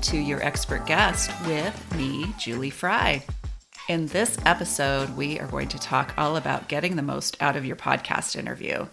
to your expert guest with me, Julie Fry. In this episode, we are going to talk all about getting the most out of your podcast interview.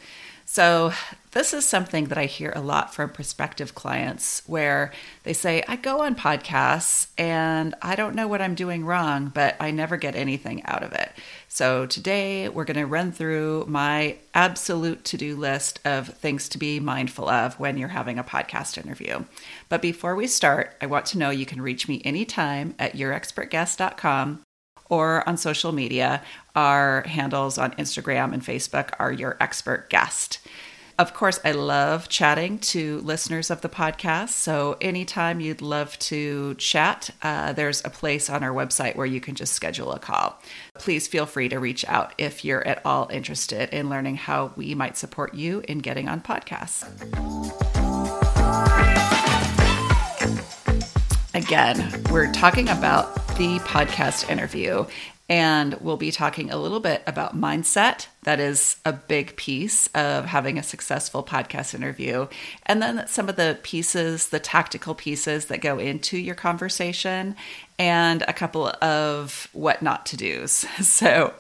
So, this is something that I hear a lot from prospective clients where they say, I go on podcasts and I don't know what I'm doing wrong, but I never get anything out of it. So, today we're going to run through my absolute to do list of things to be mindful of when you're having a podcast interview. But before we start, I want to know you can reach me anytime at yourexpertguest.com or on social media. Our handles on Instagram and Facebook are Your Expert Guest. Of course, I love chatting to listeners of the podcast. So, anytime you'd love to chat, uh, there's a place on our website where you can just schedule a call. Please feel free to reach out if you're at all interested in learning how we might support you in getting on podcasts. Again, we're talking about the podcast interview and we'll be talking a little bit about mindset. That is a big piece of having a successful podcast interview. And then some of the pieces, the tactical pieces that go into your conversation, and a couple of what not to do's. So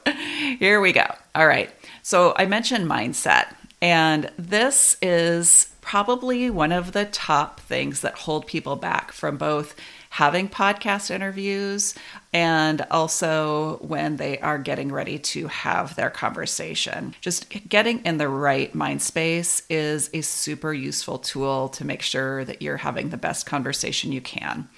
here we go. All right. So I mentioned mindset, and this is probably one of the top things that hold people back from both having podcast interviews and also when they are getting ready to have their conversation. Just getting in the right mind space is a super useful tool to make sure that you're having the best conversation you can.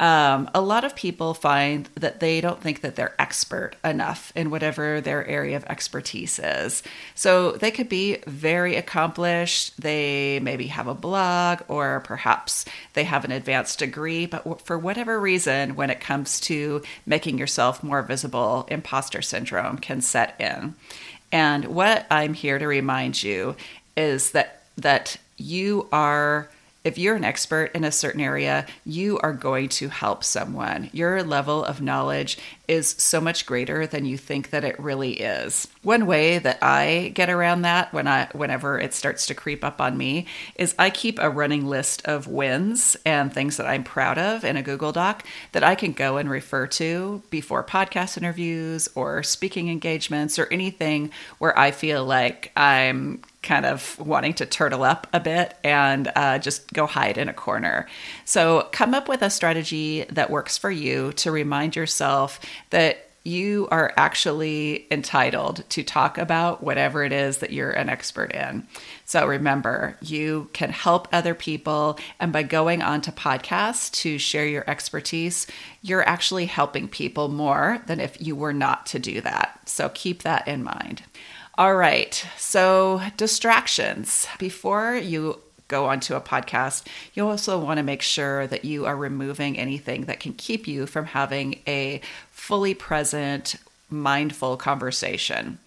Um, a lot of people find that they don't think that they're expert enough in whatever their area of expertise is. So they could be very accomplished. They maybe have a blog or perhaps they have an advanced degree, but for whatever reason, when it comes to making yourself more visible, imposter syndrome can set in. And what I'm here to remind you is that that you are if you're an expert in a certain area, you are going to help someone. Your level of knowledge is so much greater than you think that it really is. One way that I get around that when I whenever it starts to creep up on me is I keep a running list of wins and things that I'm proud of in a Google Doc that I can go and refer to before podcast interviews or speaking engagements or anything where I feel like I'm kind of wanting to turtle up a bit and uh, just go hide in a corner. So come up with a strategy that works for you to remind yourself that you are actually entitled to talk about whatever it is that you're an expert in. So remember, you can help other people. And by going on to podcasts to share your expertise, you're actually helping people more than if you were not to do that. So keep that in mind. All right. So, distractions. Before you go onto a podcast, you also want to make sure that you are removing anything that can keep you from having a fully present, mindful conversation.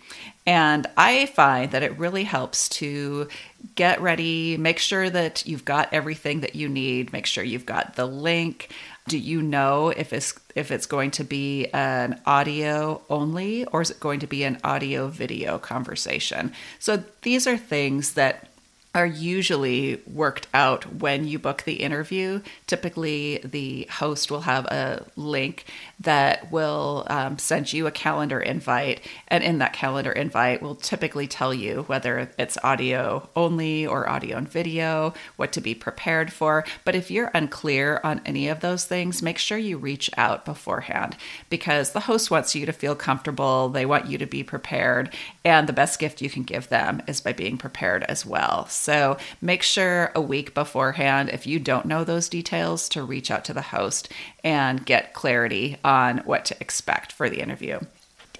And I find that it really helps to get ready, make sure that you've got everything that you need, make sure you've got the link, do you know if it's if it's going to be an audio only or is it going to be an audio video conversation? So these are things that are usually worked out when you book the interview. Typically, the host will have a link that will um, send you a calendar invite, and in that calendar invite, will typically tell you whether it's audio only or audio and video, what to be prepared for. But if you're unclear on any of those things, make sure you reach out beforehand because the host wants you to feel comfortable, they want you to be prepared, and the best gift you can give them is by being prepared as well. So make sure a week beforehand, if you don't know those details, to reach out to the host and get clarity on what to expect for the interview.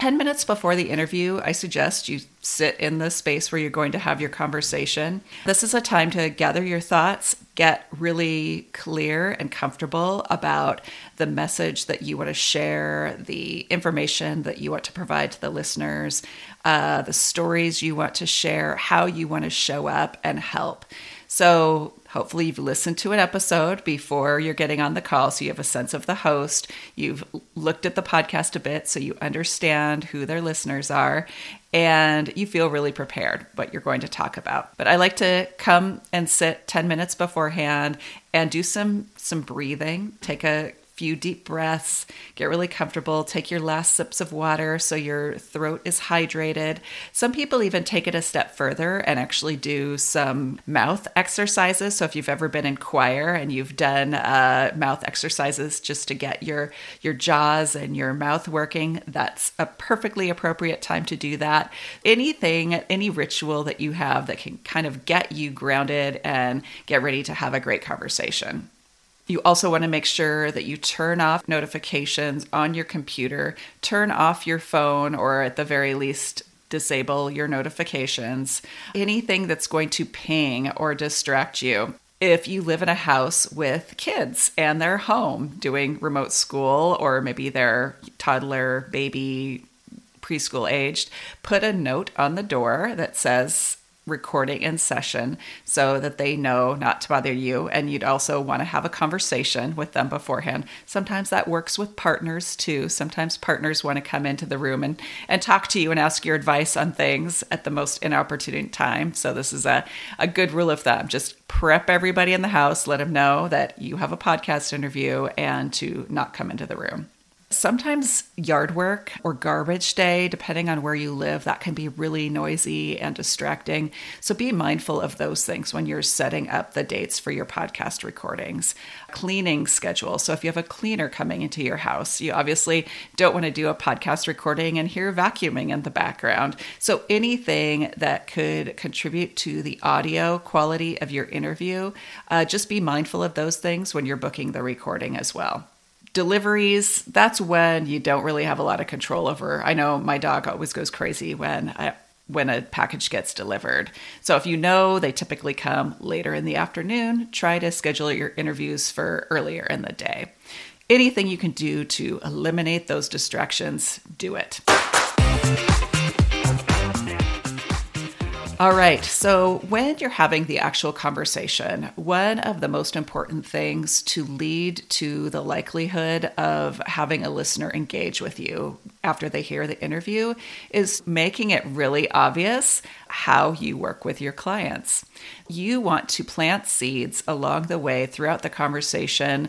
10 minutes before the interview, I suggest you sit in the space where you're going to have your conversation. This is a time to gather your thoughts, get really clear and comfortable about the message that you want to share, the information that you want to provide to the listeners, uh, the stories you want to share, how you want to show up and help. So, Hopefully, you've listened to an episode before you're getting on the call so you have a sense of the host. You've looked at the podcast a bit so you understand who their listeners are and you feel really prepared what you're going to talk about. But I like to come and sit 10 minutes beforehand and do some some breathing, take a few deep breaths, get really comfortable, take your last sips of water so your throat is hydrated. Some people even take it a step further and actually do some mouth exercises. So if you've ever been in choir and you've done uh, mouth exercises just to get your your jaws and your mouth working, that's a perfectly appropriate time to do that. Anything, any ritual that you have that can kind of get you grounded and get ready to have a great conversation. You also want to make sure that you turn off notifications on your computer, turn off your phone, or at the very least, disable your notifications. Anything that's going to ping or distract you. If you live in a house with kids and they're home doing remote school, or maybe they're toddler, baby, preschool aged, put a note on the door that says, recording in session so that they know not to bother you. And you'd also want to have a conversation with them beforehand. Sometimes that works with partners too. Sometimes partners want to come into the room and, and talk to you and ask your advice on things at the most inopportune time. So, this is a, a good rule of thumb. Just prep everybody in the house, let them know that you have a podcast interview and to not come into the room. Sometimes yard work or garbage day, depending on where you live, that can be really noisy and distracting. So be mindful of those things when you're setting up the dates for your podcast recordings. Cleaning schedule. So if you have a cleaner coming into your house, you obviously don't want to do a podcast recording and hear vacuuming in the background. So anything that could contribute to the audio quality of your interview, uh, just be mindful of those things when you're booking the recording as well deliveries that's when you don't really have a lot of control over. I know my dog always goes crazy when I, when a package gets delivered. So if you know they typically come later in the afternoon. Try to schedule your interviews for earlier in the day. Anything you can do to eliminate those distractions do it All right. So, when you're having the actual conversation, one of the most important things to lead to the likelihood of having a listener engage with you after they hear the interview is making it really obvious how you work with your clients. You want to plant seeds along the way throughout the conversation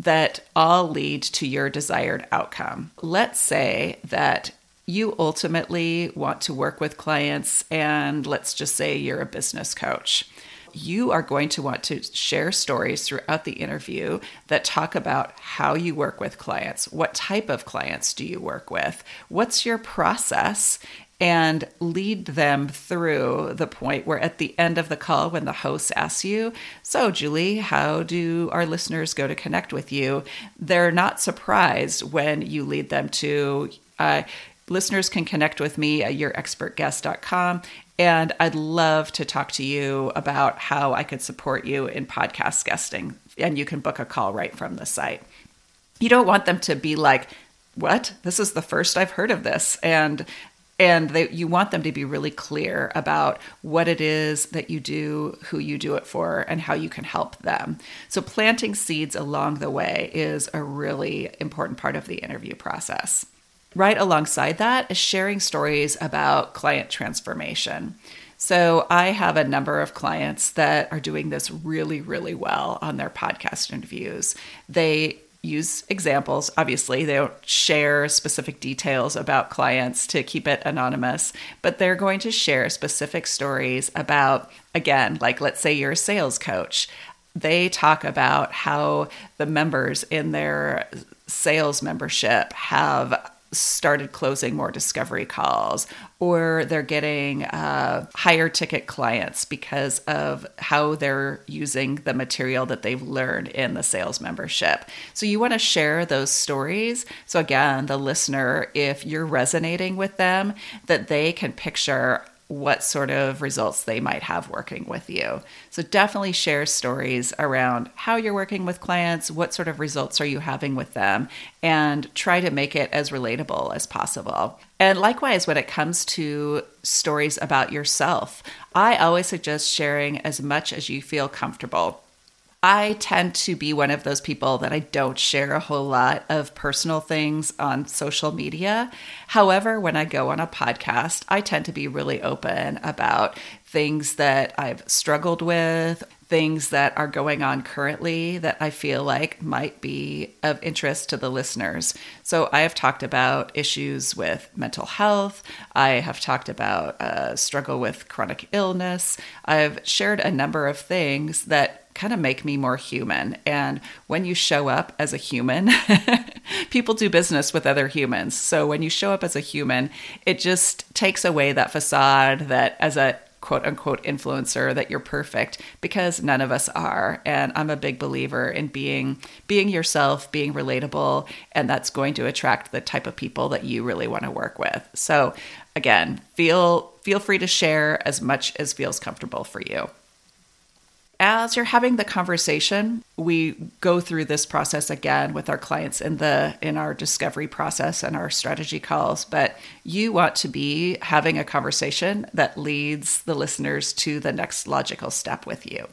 that all lead to your desired outcome. Let's say that you ultimately want to work with clients, and let's just say you're a business coach. You are going to want to share stories throughout the interview that talk about how you work with clients. What type of clients do you work with? What's your process? and lead them through the point where at the end of the call, when the host asks you, So, Julie, how do our listeners go to connect with you? They're not surprised when you lead them to, uh, listeners can connect with me at yourexpertguest.com. And I'd love to talk to you about how I could support you in podcast guesting. And you can book a call right from the site. You don't want them to be like, what? This is the first I've heard of this. And and they, you want them to be really clear about what it is that you do, who you do it for, and how you can help them. So, planting seeds along the way is a really important part of the interview process. Right alongside that is sharing stories about client transformation. So, I have a number of clients that are doing this really, really well on their podcast interviews. They use examples. Obviously, they don't share specific details about clients to keep it anonymous, but they're going to share specific stories about, again, like let's say you're a sales coach. They talk about how the members in their sales membership have started closing more discovery calls or they're getting uh, higher ticket clients because of how they're using the material that they've learned in the sales membership. So you want to share those stories. So again, the listener, if you're resonating with them, that they can picture what sort of results they might have working with you. So definitely share stories around how you're working with clients, what sort of results are you having with them, and try to make it as relatable as possible. And likewise, when it comes to stories about yourself, I always suggest sharing as much as you feel comfortable. I tend to be one of those people that I don't share a whole lot of personal things on social media. However, when I go on a podcast, I tend to be really open about things that I've struggled with, things that are going on currently that I feel like might be of interest to the listeners. So, I have talked about issues with mental health. I have talked about uh, struggle with chronic illness. I've shared a number of things that kind of make me more human. And when you show up as a human, people do business with other humans. So when you show up as a human, it just takes away that facade that as a quote unquote influencer that you're perfect because none of us are and i'm a big believer in being being yourself being relatable and that's going to attract the type of people that you really want to work with so again feel feel free to share as much as feels comfortable for you as you're having the conversation, we go through this process again with our clients in the in our discovery process and our strategy calls, but you want to be having a conversation that leads the listeners to the next logical step with you.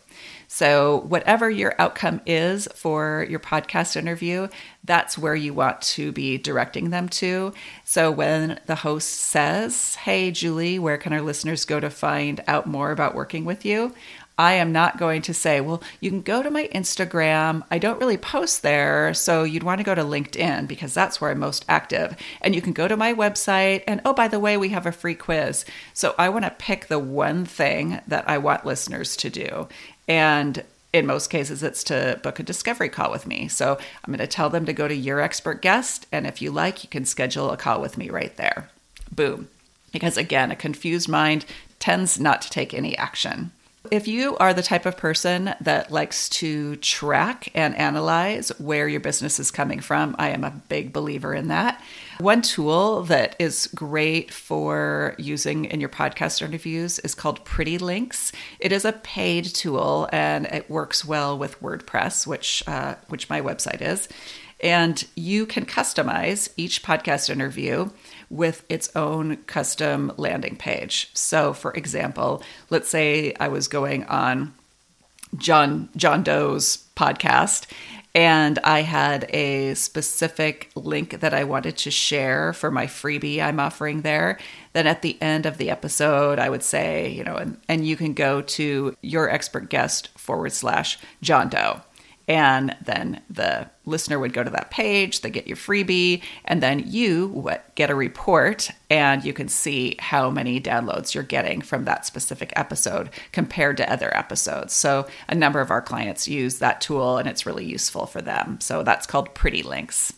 So, whatever your outcome is for your podcast interview, that's where you want to be directing them to. So, when the host says, Hey, Julie, where can our listeners go to find out more about working with you? I am not going to say, well, you can go to my Instagram. I don't really post there. So you'd want to go to LinkedIn because that's where I'm most active. And you can go to my website. And oh, by the way, we have a free quiz. So I want to pick the one thing that I want listeners to do. And in most cases, it's to book a discovery call with me. So I'm going to tell them to go to your expert guest. And if you like, you can schedule a call with me right there. Boom. Because again, a confused mind tends not to take any action. If you are the type of person that likes to track and analyze where your business is coming from, I am a big believer in that. One tool that is great for using in your podcast interviews is called Pretty Links. It is a paid tool and it works well with WordPress, which uh, which my website is. And you can customize each podcast interview with its own custom landing page. So, for example, let's say I was going on John John Doe's podcast and I had a specific link that I wanted to share for my freebie I'm offering there. Then at the end of the episode, I would say, you know, and, and you can go to your expert guest forward slash John Doe. And then the listener would go to that page, they get your freebie, and then you get a report and you can see how many downloads you're getting from that specific episode compared to other episodes. So, a number of our clients use that tool and it's really useful for them. So, that's called Pretty Links.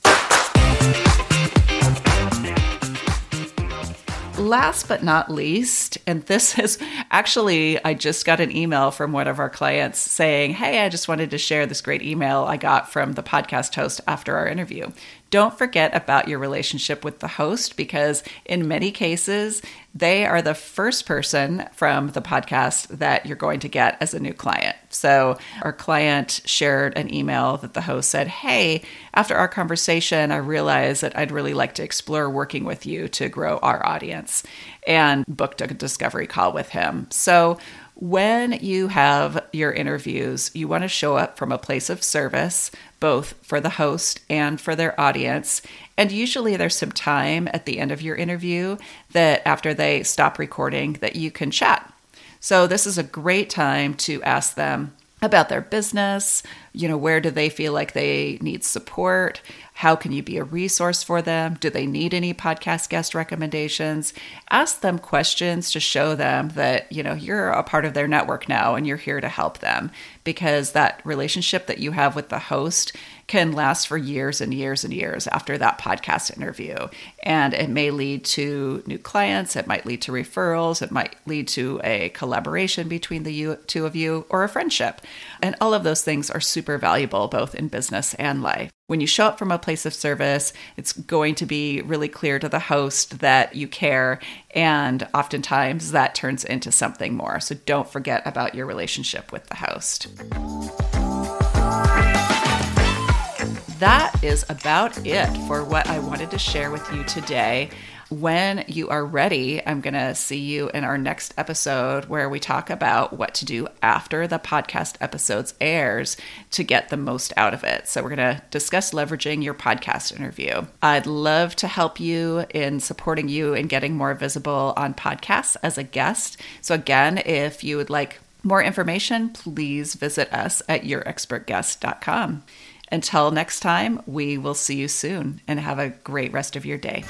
Last but not least, and this is actually, I just got an email from one of our clients saying, Hey, I just wanted to share this great email I got from the podcast host after our interview. Don't forget about your relationship with the host because, in many cases, they are the first person from the podcast that you're going to get as a new client. So, our client shared an email that the host said, Hey, after our conversation, I realized that I'd really like to explore working with you to grow our audience and booked a discovery call with him. So, when you have your interviews, you want to show up from a place of service, both for the host and for their audience. And usually there's some time at the end of your interview that after they stop recording that you can chat. So this is a great time to ask them about their business, you know, where do they feel like they need support? How can you be a resource for them? Do they need any podcast guest recommendations? Ask them questions to show them that, you know, you're a part of their network now and you're here to help them because that relationship that you have with the host can last for years and years and years after that podcast interview. And it may lead to new clients, it might lead to referrals, it might lead to a collaboration between the two of you or a friendship. And all of those things are super valuable both in business and life. When you show up from a place of service, it's going to be really clear to the host that you care. And oftentimes that turns into something more. So don't forget about your relationship with the host. That is about it for what I wanted to share with you today when you are ready, I'm going to see you in our next episode where we talk about what to do after the podcast episodes airs to get the most out of it. So we're going to discuss leveraging your podcast interview. I'd love to help you in supporting you in getting more visible on podcasts as a guest. So again, if you would like more information, please visit us at yourexpertguest.com. Until next time, we will see you soon and have a great rest of your day.